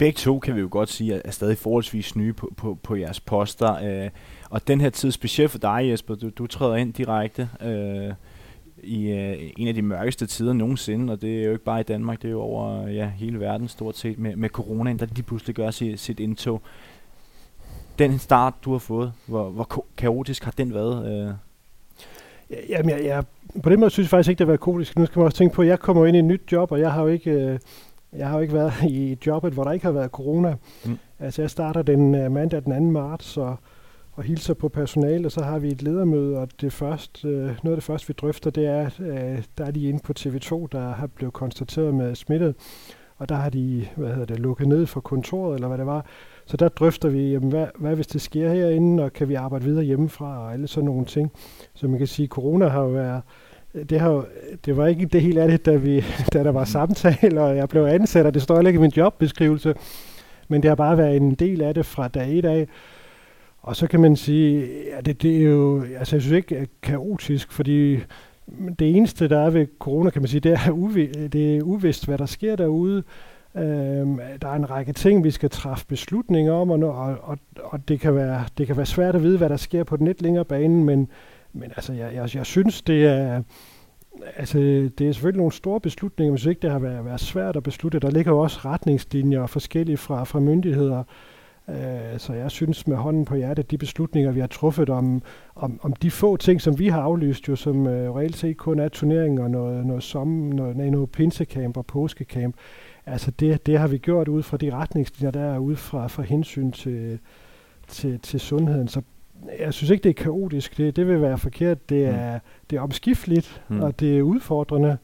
begge to, kan vi jo godt sige, er stadig forholdsvis nye på, på, på jeres poster. Øh, og den her tid, specielt for dig Jesper, du, du træder ind direkte øh, i øh, en af de mørkeste tider nogensinde, og det er jo ikke bare i Danmark, det er jo over ja, hele verden stort set med, med coronaen, der de pludselig gør sit, sit indtog. Den start, du har fået, hvor, hvor kaotisk har den været? Øh? Jamen, jeg, jeg, på den måde synes jeg faktisk ikke, det har været kaotisk. Nu skal man også tænke på, at jeg kommer ind i et nyt job, og jeg har jo ikke... Øh, jeg har jo ikke været i jobbet, hvor der ikke har været corona. Mm. Altså, jeg starter den uh, mandag den 2. marts, og, og hilser på personale, og så har vi et ledermøde, og det første, uh, noget af det første, vi drøfter, det er, uh, der er de inde på TV2, der har blevet konstateret med smittet, og der har de, hvad hedder det, lukket ned for kontoret, eller hvad det var. Så der drøfter vi, jamen, hvad, hvad hvis det sker herinde, og kan vi arbejde videre hjemmefra, og alle sådan nogle ting. Så man kan sige, at corona har jo været det, har, det var ikke det hele af det, da, vi, da der var samtale, og jeg blev ansat, og det står ikke i min jobbeskrivelse, men det har bare været en del af det fra dag et af. Og så kan man sige, ja, det, det er jo, altså jeg synes ikke er kaotisk, fordi det eneste, der er ved corona, kan man sige, det er, uvi, det er uvist, hvad der sker derude. Øhm, der er en række ting, vi skal træffe beslutninger om, og, og, og, og det, kan være, det kan være svært at vide, hvad der sker på den lidt længere bane, men, men altså, jeg, jeg, jeg synes, det er... Altså, det er selvfølgelig nogle store beslutninger, men jeg synes ikke, det har været, været svært at beslutte. Der ligger jo også retningslinjer forskellige fra, fra myndigheder. Øh, så jeg synes med hånden på hjertet, de beslutninger, vi har truffet om, om, om de få ting, som vi har aflyst, jo som øh, reelt set kun er turneringer, noget, noget, som, noget, noget, noget pinsecamp og påskecamp, altså det, det har vi gjort ud fra de retningslinjer, der er ud fra, fra hensyn til, til, til sundheden. Så jeg synes ikke, det er kaotisk. Det, det vil være forkert. Det mm. er, mm. det er omskifteligt, mm. og det er udfordrende.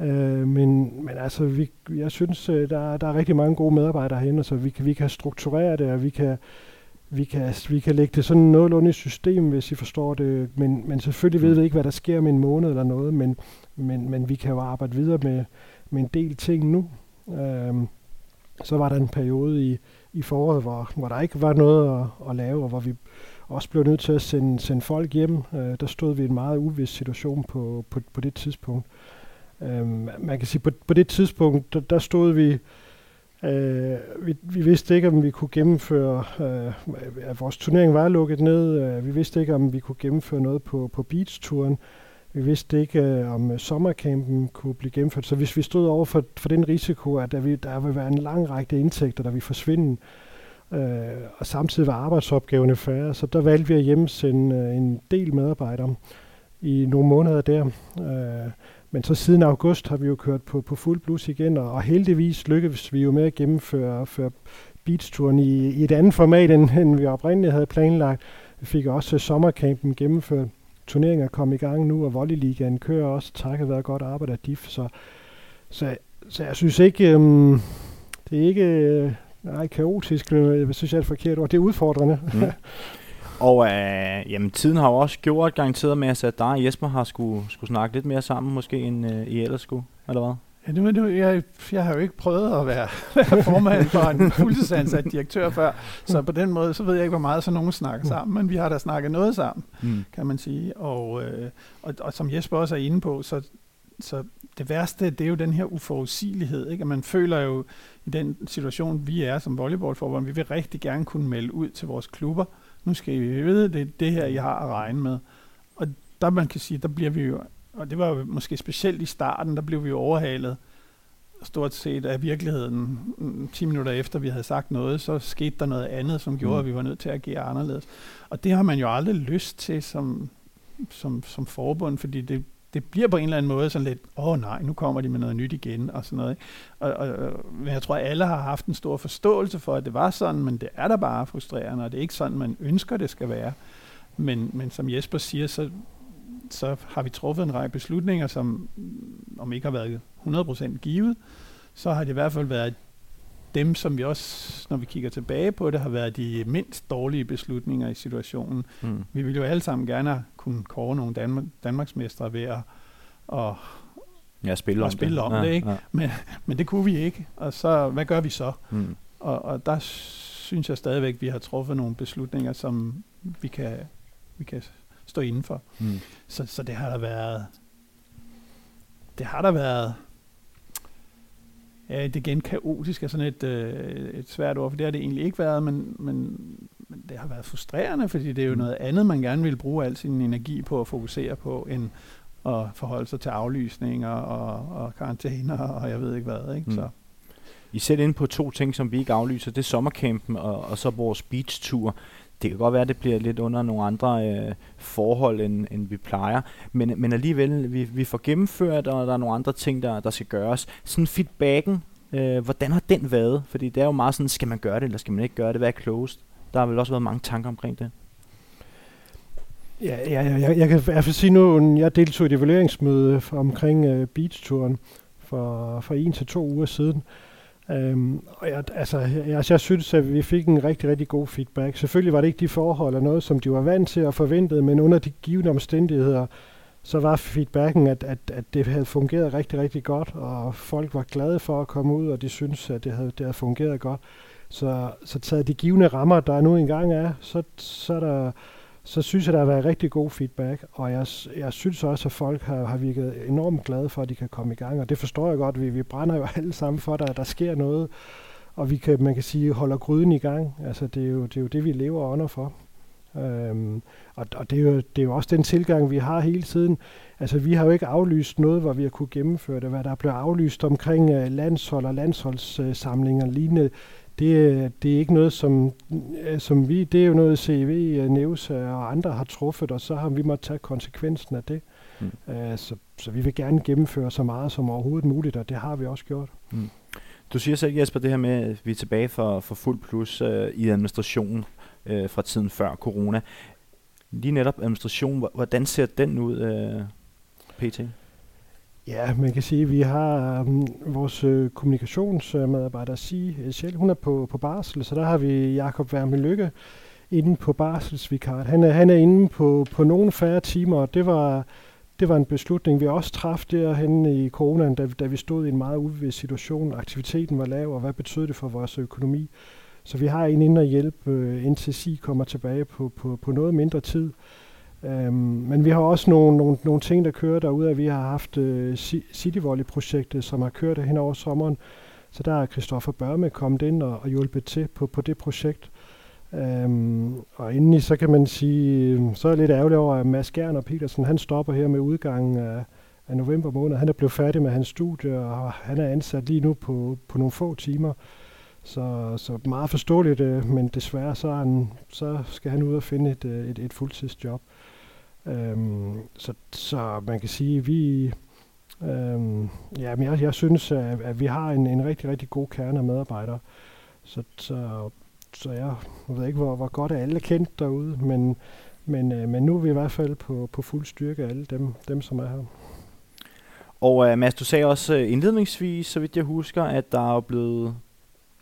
Øh, men, men altså, vi, jeg synes, øh, der, der er rigtig mange gode medarbejdere herinde, så vi kan, vi kan strukturere det, og vi kan, vi kan, vi kan lægge det sådan nogenlunde i system, hvis I forstår det. Men, men selvfølgelig ved mm. vi ikke, hvad der sker om en måned eller noget, men, men, men vi kan jo arbejde videre med, med en del ting nu. Øh, så var der en periode i, i foråret, hvor, hvor der ikke var noget at, at lave, og hvor vi også blev nødt til at sende, sende folk hjem. Øh, der stod vi i en meget uvis situation på, på, på det tidspunkt. Øh, man kan sige, på, på det tidspunkt, der, der stod vi, øh, vi, vi vidste ikke, om vi kunne gennemføre, øh, at vores turnering var lukket ned. Øh, vi vidste ikke, om vi kunne gennemføre noget på, på beach-turen. Vi vidste ikke, øh, om øh, sommercampen kunne blive gennemført. Så hvis vi stod over for, for den risiko, at der, vi, der vil være en lang række indtægter, der vil forsvinde, øh, Øh, og samtidig var arbejdsopgaverne færre, så der valgte vi at hjemmesende øh, en del medarbejdere i nogle måneder der. Øh, men så siden august har vi jo kørt på, på fuld blus igen, og, og heldigvis lykkedes vi jo med at gennemføre for beachturen i, i et andet format, end, end vi oprindeligt havde planlagt. Vi fik også sommercampen gennemført. Turneringer kom i gang nu, og Volleyligaen kører også, takket være godt arbejde af DIF. Så, så, så jeg synes ikke, øhm, det er ikke øh, Nej, kaotisk, øh, jeg synes jeg er et forkert ord. Det er udfordrende. Mm. Og øh, jamen, tiden har jo også gjort garanteret med, at dig og Jesper har skulle, skulle snakke lidt mere sammen, måske end øh, I ellers skulle, eller hvad? Ja, nu, nu, jeg, jeg har jo ikke prøvet at være, være formand for en fuldtidsansat direktør før, så på den måde, så ved jeg ikke, hvor meget så nogen snakker sammen, men vi har da snakket noget sammen, mm. kan man sige. Og, øh, og, og som Jesper også er inde på, så, så det værste, det er jo den her uforudsigelighed, ikke? at man føler jo, i den situation, vi er som volleyballforbund. Vi vil rigtig gerne kunne melde ud til vores klubber. Nu skal I vide, det er det her, I har at regne med. Og der man kan sige, der bliver vi jo, og det var jo måske specielt i starten, der blev vi jo overhalet stort set af virkeligheden. 10 minutter efter vi havde sagt noget, så skete der noget andet, som gjorde, mm. at vi var nødt til at agere anderledes. Og det har man jo aldrig lyst til som, som, som forbund, fordi det, det bliver på en eller anden måde sådan lidt, åh oh, nej, nu kommer de med noget nyt igen, og sådan noget. Og, og, men jeg tror, at alle har haft en stor forståelse for, at det var sådan, men det er da bare frustrerende, og det er ikke sådan, man ønsker, det skal være. Men, men som Jesper siger, så, så har vi truffet en række beslutninger, som om ikke har været 100% givet, så har det i hvert fald været dem, som vi også, når vi kigger tilbage på det, har været de mindst dårlige beslutninger i situationen. Mm. Vi ville jo alle sammen gerne kunne kåre nogle Danmark, Danmarksmestre ved at, at Ja, spille om spille det. Om ja, det ikke? Ja. Men, men det kunne vi ikke. Og så, hvad gør vi så? Mm. Og, og der synes jeg stadigvæk, at vi har truffet nogle beslutninger, som vi kan, vi kan stå indenfor. Mm. Så, så det har der været, det har der været ja, det igen kaotisk er sådan et, øh, et svært ord, for det har det egentlig ikke været, men, men, men det har været frustrerende, fordi det er jo mm. noget andet, man gerne vil bruge al sin energi på at fokusere på, end at forholde sig til aflysninger og, og karantæner og jeg ved ikke hvad. Ikke? Mm. Så. I sætter ind på to ting, som vi ikke aflyser. Det er sommercampen og, og så vores beach-tur. Det kan godt være, at det bliver lidt under nogle andre øh, forhold, end, end vi plejer. Men, men alligevel, vi, vi får gennemført, og der er nogle andre ting, der, der skal gøres. Sådan feedbacken, øh, hvordan har den været? Fordi det er jo meget sådan, skal man gøre det, eller skal man ikke gøre det? Hvad er closed? Der har vel også været mange tanker omkring det. Ja, ja, ja jeg, jeg kan i hvert fald sige nu, jeg deltog i et evalueringsmøde omkring uh, beach-turen for, for en til to uger siden. Um, og jeg, altså, jeg, altså, jeg synes, at vi fik en rigtig, rigtig god feedback. Selvfølgelig var det ikke de forhold og noget, som de var vant til og forventede, men under de givende omstændigheder, så var feedbacken, at, at, at det havde fungeret rigtig, rigtig godt, og folk var glade for at komme ud, og de synes, at det havde, det havde fungeret godt. Så, så taget de givende rammer, der nu engang er, så, så er der så synes jeg, der har været rigtig god feedback, og jeg, jeg synes også, at folk har, har virket enormt glade for, at de kan komme i gang, og det forstår jeg godt. Vi, vi brænder jo alle sammen for, at der sker noget, og vi kan, man kan sige, holder gryden i gang. Altså, det er jo det, er jo det vi lever under for. Øhm, og og det, er jo, det er jo også den tilgang, vi har hele tiden. Altså, vi har jo ikke aflyst noget, hvor vi har kunne gennemføre det. Hvad der blev aflyst omkring øh, landshold og landsholdssamlinger øh, lignende, det, det er ikke noget, som, øh, som vi, det er jo noget CV, øh, Neus og andre har truffet, og så har vi måttet tage konsekvensen af det. Mm. Uh, så, så vi vil gerne gennemføre så meget som overhovedet muligt, og det har vi også gjort. Mm. Du siger selv, Jesper, det her med, at vi er tilbage for, for fuld plus uh, i administrationen uh, fra tiden før corona. Lige netop administration, hvordan ser den ud, uh, PT? Ja, man kan sige, at vi har um, vores øh, kommunikationsmedarbejder, Sige Sjæl, øh, hun er på, på barsel, så der har vi Jakob Værme Lykke inde på barselsvikar. Han er, han er inde på, på nogle færre timer, og det var, det var en beslutning, vi også traf derhen i coronaen, da, da vi stod i en meget uvis situation. Aktiviteten var lav, og hvad betød det for vores økonomi? Så vi har en inde at hjælpe, øh, indtil Sige kommer tilbage på, på, på noget mindre tid. Øhm, men vi har også nogle, nogle, nogle ting, der kører derude, at vi har haft uh, City Volley-projektet, som har kørt hen over sommeren. Så der er Christoffer Børme kommet ind og, og hjulpet til på, på det projekt. Øhm, og indeni, så kan man sige, øh, så er jeg lidt ærgerlig over, at Mads Gern og Petersen, han stopper her med udgangen af, af november måned. Han er blevet færdig med hans studie, og han er ansat lige nu på, på nogle få timer. Så, så meget forståeligt, øh, men desværre så, han, så skal han ud og finde et, øh, et, et fuldtidsjob. Øhm, så, så man kan sige, at vi... Øhm, ja, men jeg, jeg synes, at, at vi har en, en rigtig, rigtig god kerne af medarbejdere. Så, så, så jeg, jeg ved ikke, hvor, hvor godt er alle kendt derude, men, men, øh, men nu er vi i hvert fald på, på fuld styrke alle dem, dem som er her. Og uh, Mads, du sagde også øh, indledningsvis, så vidt jeg husker, at der er blevet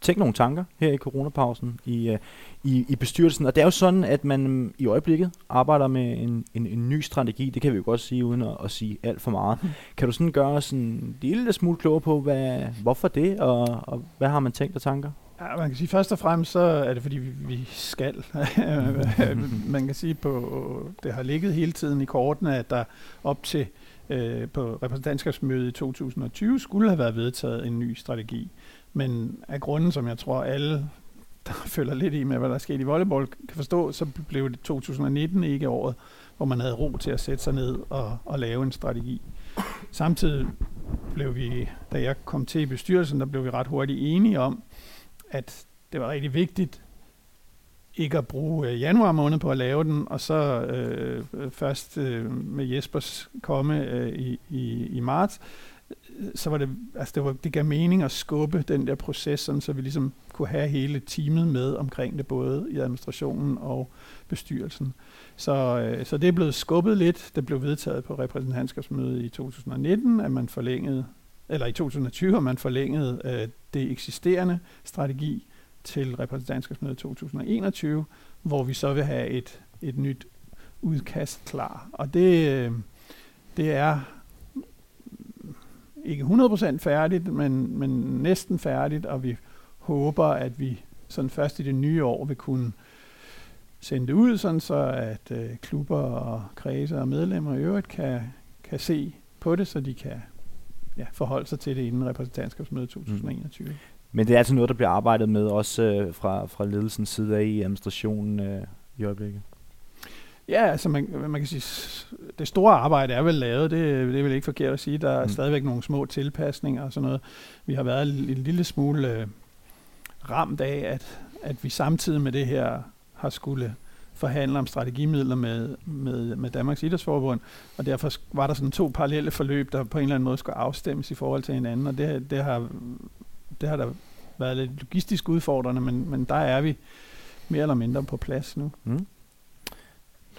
tænkt nogle tanker her i coronapausen i, uh, i, i bestyrelsen. Og det er jo sådan, at man i øjeblikket arbejder med en, en, en ny strategi. Det kan vi jo godt sige, uden at, at sige alt for meget. Mm. Kan du sådan gøre sådan en lille smule klogere på, hvad, hvorfor det, og, og hvad har man tænkt af tanker? Ja, man kan sige først og fremmest, så er det fordi, vi, vi skal. man kan sige, på det har ligget hele tiden i kortene, at der op til øh, på repræsentantskabsmødet i 2020 skulle have været vedtaget en ny strategi. Men af grunden, som jeg tror alle der følger lidt i med, hvad der er sket i volleyball, kan forstå, så blev det 2019 ikke året, hvor man havde ro til at sætte sig ned og, og lave en strategi. Samtidig blev vi, da jeg kom til i bestyrelsen, der blev vi ret hurtigt enige om, at det var rigtig vigtigt ikke at bruge øh, januar måned på at lave den, og så øh, øh først øh, med Jespers komme øh, i, i, i marts, så var det, altså det, var, det gav mening at skubbe den der proces, sådan, så vi ligesom kunne have hele teamet med omkring det, både i administrationen og bestyrelsen. Så, øh, så det er blevet skubbet lidt. Det blev vedtaget på repræsentantskabsmødet i 2019, at man forlængede, eller i 2020, at man forlængede øh, det eksisterende strategi til repræsentantskabsmødet 2021, hvor vi så vil have et, et nyt udkast klar. Og det, øh, det er ikke 100% færdigt, men, men næsten færdigt, og vi håber, at vi sådan først i det nye år vil kunne sende det ud, sådan så at øh, klubber og kredse og medlemmer i øvrigt kan, kan se på det, så de kan ja, forholde sig til det inden repræsentantskabsmødet 2021. Mm. Men det er altså noget, der bliver arbejdet med også øh, fra, fra ledelsens side af i administrationen øh, i øjeblikket? Ja, altså man, man kan sige, det store arbejde er vel lavet, det, det er vel ikke forkert at sige. Der er mm. stadigvæk nogle små tilpasninger og sådan noget. Vi har været en, lille smule øh, ramt af, at, at vi samtidig med det her har skulle forhandle om strategimidler med, med, med Danmarks Idrætsforbund, og derfor var der sådan to parallelle forløb, der på en eller anden måde skulle afstemmes i forhold til hinanden, og det, det, har, det har der været lidt logistisk udfordrende, men, men der er vi mere eller mindre på plads nu. Mm.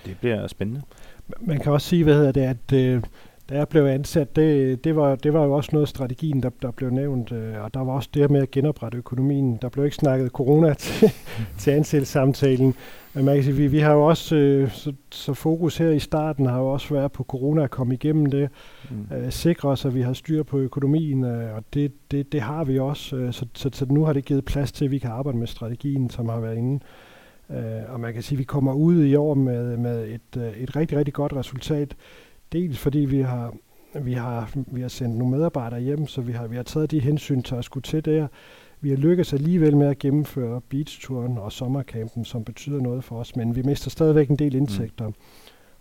Det bliver spændende. Man kan også sige, hvad hedder det, at øh, da jeg blev ansat, det, det, var, det var jo også noget af strategien, der, der blev nævnt, øh, og der var også det med at genoprette økonomien. Der blev ikke snakket corona til, til ansættelsessamtalen, men man kan sige, vi, vi har jo også, øh, så, så fokus her i starten har jo også været på corona at komme igennem det, mm. øh, sikre os, at vi har styr på økonomien, øh, og det, det, det har vi også, øh, så, så, så nu har det givet plads til, at vi kan arbejde med strategien, som har været inde. Øh, og man kan sige, at vi kommer ud i år med, med et, øh, et rigtig, rigtig godt resultat. Dels fordi vi har, vi har, vi har sendt nogle medarbejdere hjem, så vi har, vi har taget de hensyn til at skulle til der. Vi har lykkes alligevel med at gennemføre beachturen og sommercampen, som betyder noget for os, men vi mister stadigvæk en del indtægter. Mm.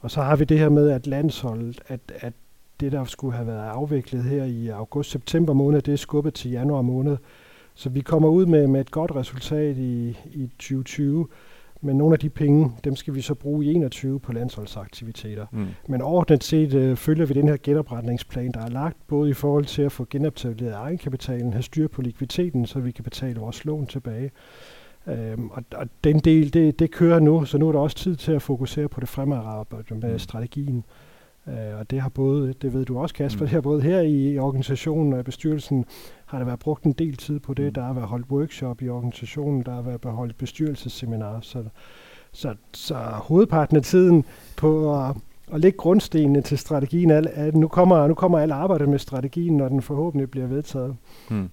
Og så har vi det her med, at landsholdet, at, at det, der skulle have været afviklet her i august-september måned, det er skubbet til januar måned. Så vi kommer ud med, med et godt resultat i, i 2020, men nogle af de penge, dem skal vi så bruge i 21 på landsholdsaktiviteter. Mm. Men overordnet set øh, følger vi den her genopretningsplan, der er lagt, både i forhold til at få genoptaget egenkapitalen, have styr på likviditeten, så vi kan betale vores lån tilbage. Øhm, og, og den del, det, det kører nu, så nu er der også tid til at fokusere på det fremadrettede med mm. strategien. Øh, og det har både, det ved du også Kasper, mm. det har både her i organisationen og i bestyrelsen, har der været brugt en del tid på det. Mm. Der har været holdt workshop i organisationen, der har været holdt bestyrelsesseminar. Så, så, så hovedparten af tiden på at, at lægge grundstenene til strategien, er, at nu kommer, nu kommer alle arbejdet med strategien, når den forhåbentlig bliver vedtaget. Mm.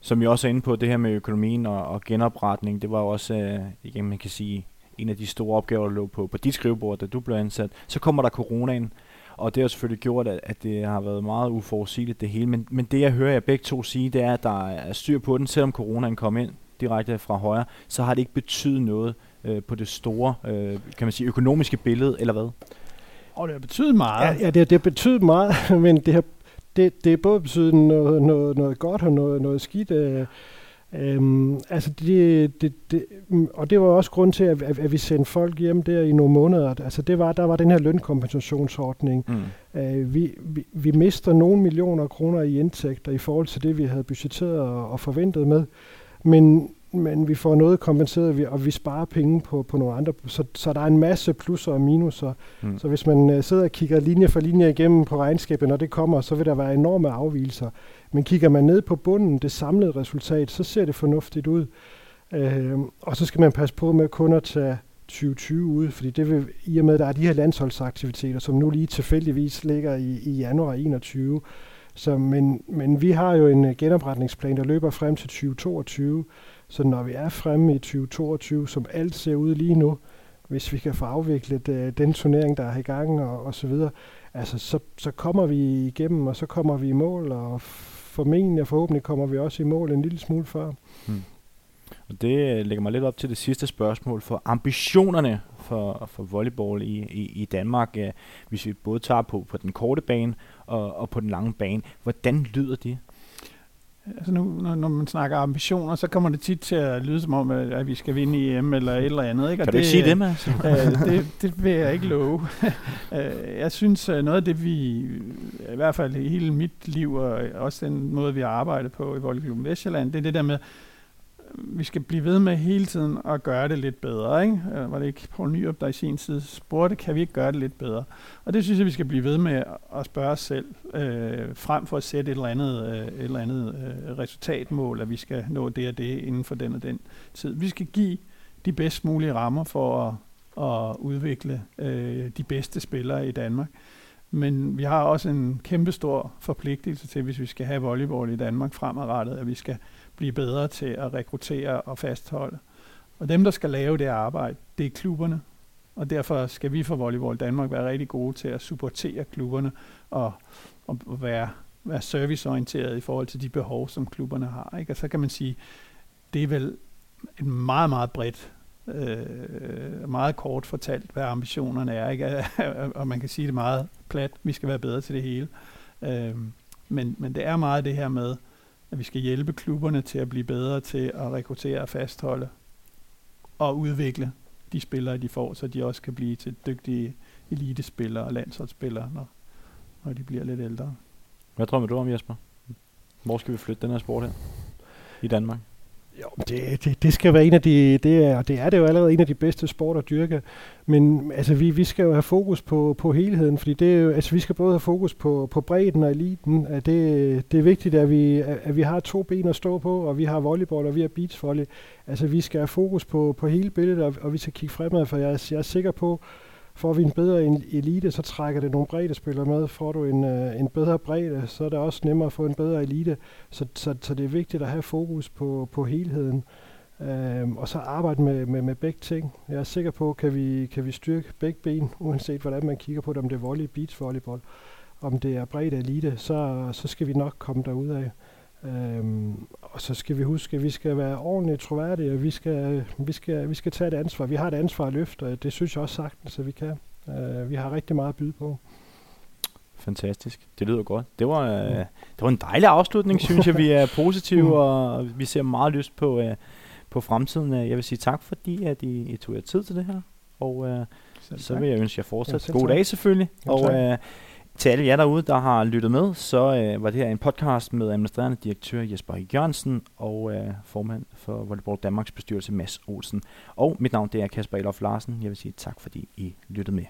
Som jeg også er inde på, det her med økonomien og, og genopretning, det var jo også, øh, igen, man kan sige, en af de store opgaver, der lå på, på dit skrivebord, da du blev ansat. Så kommer der coronaen, og det har selvfølgelig gjort, at, at det har været meget uforudsigeligt det hele. Men, men det, jeg hører jer begge to sige, det er, at der er styr på den. Selvom coronaen kom ind direkte fra højre, så har det ikke betydet noget øh, på det store, øh, kan man sige, økonomiske billede, eller hvad? Og det har betydet meget. Ja, ja det, det har betydet meget, men det har det, det er både betydet noget, noget, noget godt og noget, noget skidt. Øh, Øhm, altså det, det, det, og det var også grund til, at, at, at vi sendte folk hjem der i nogle måneder. Altså det var, der var den her lønkompensationsordning. Mm. Øh, vi, vi, vi mister nogle millioner kroner i indtægter i forhold til det, vi havde budgetteret og, og forventet med. Men, men vi får noget kompenseret, og vi sparer penge på, på nogle andre. Så, så der er en masse plusser og minuser. Mm. Så hvis man uh, sidder og kigger linje for linje igennem på regnskabet, når det kommer, så vil der være enorme afvielser. Men kigger man ned på bunden, det samlede resultat, så ser det fornuftigt ud. Øh, og så skal man passe på med kun at tage 2020 ud, fordi det vil, i og med, at der er de her landsholdsaktiviteter, som nu lige tilfældigvis ligger i, i januar 21. Så, men, men vi har jo en øh, genopretningsplan, der løber frem til 2022, så når vi er fremme i 2022, som alt ser ud lige nu, hvis vi kan få afviklet uh, den turnering, der er i gang og, og så videre, altså så, så kommer vi igennem, og så kommer vi i mål, og formentlig og forhåbentlig kommer vi også i mål en lille smule før. Hmm. Og det øh, lægger mig lidt op til det sidste spørgsmål for ambitionerne for, for volleyball i, i, i Danmark, øh, hvis vi både tager på, på den korte bane og, og på den lange bane. Hvordan lyder det? Altså nu, når, når man snakker ambitioner, så kommer det tit til at lyde som om, at, at vi skal vinde EM eller et eller andet. Ikke? Og kan du det, ikke sige det, med? øh, det, det vil jeg ikke love. Øh, jeg synes, noget af det, vi, i hvert fald i hele mit liv, og også den måde, vi har arbejdet på i Volkswagen Vestjylland, det er det der med, vi skal blive ved med hele tiden at gøre det lidt bedre. Ikke? Øh, var det ikke Poul Nyrup, der i sin tid spurgte, kan vi ikke gøre det lidt bedre? Og det synes jeg, vi skal blive ved med at spørge os selv, øh, frem for at sætte et eller andet, øh, et eller andet øh, resultatmål, at vi skal nå det og det inden for den og den tid. Vi skal give de bedst mulige rammer for at, at udvikle øh, de bedste spillere i Danmark. Men vi har også en kæmpestor forpligtelse til, hvis vi skal have volleyball i Danmark fremadrettet, at vi skal blive bedre til at rekruttere og fastholde. Og dem, der skal lave det arbejde, det er klubberne. Og derfor skal vi for Volleyball Danmark være rigtig gode til at supportere klubberne og, og være være serviceorienteret i forhold til de behov, som klubberne har. Ikke? Og så kan man sige, det er vel et meget, meget bredt, øh, meget kort fortalt, hvad ambitionerne er. Ikke? og man kan sige det meget plat, vi skal være bedre til det hele. Øh, men, men det er meget det her med, at vi skal hjælpe klubberne til at blive bedre til at rekruttere og fastholde og udvikle de spillere, de får, så de også kan blive til dygtige elitespillere og landsholdsspillere, når, når de bliver lidt ældre. Hvad drømmer du om, Jesper? Hvor skal vi flytte den her sport her i Danmark? Jo, det, det, det skal være en af de, det er, det er det jo allerede en af de bedste sport at dyrke, men altså vi, vi skal jo have fokus på, på helheden, fordi det er jo, altså vi skal både have fokus på, på bredden og eliten, at det, det er vigtigt, at vi, at vi har to ben at stå på, og vi har volleyball, og vi har beachvolley. Altså vi skal have fokus på, på hele billedet, og, og vi skal kigge fremad, for jeg, jeg er sikker på, Får vi en bedre elite, så trækker det nogle brede spillere med. Får du en, øh, en bedre bredde, så er det også nemmere at få en bedre elite. Så, så, så det er vigtigt at have fokus på, på helheden. Øhm, og så arbejde med, med, med begge ting. Jeg er sikker på, kan vi, kan vi styrke begge ben, uanset hvordan man kigger på det, om det er volley, beach volleyball, om det er bredde elite, så, så skal vi nok komme derud af. Øhm, og så skal vi huske, at vi skal være ordentligt troværdige, og vi skal, vi skal, vi skal tage et ansvar. Vi har et ansvar at løfte, og det synes jeg også sagtens, at vi kan. Øh, vi har rigtig meget at byde på. Fantastisk. Det lyder godt. Det var, øh, det var en dejlig afslutning, synes jeg. Vi er positive, mm. og vi ser meget lyst på, øh, på fremtiden. Jeg vil sige tak, fordi at I, I tog jer tid til det her. Og øh, så vil jeg ønske jer fortsat ja, god dag selvfølgelig. Ja, og øh, til alle jer derude, der har lyttet med, så øh, var det her en podcast med administrerende direktør Jesper Jørgensen og øh, formand for Volleyball Danmarks bestyrelse Mads Olsen. Og mit navn det er Kasper Elof Larsen. Jeg vil sige tak, fordi I lyttede med.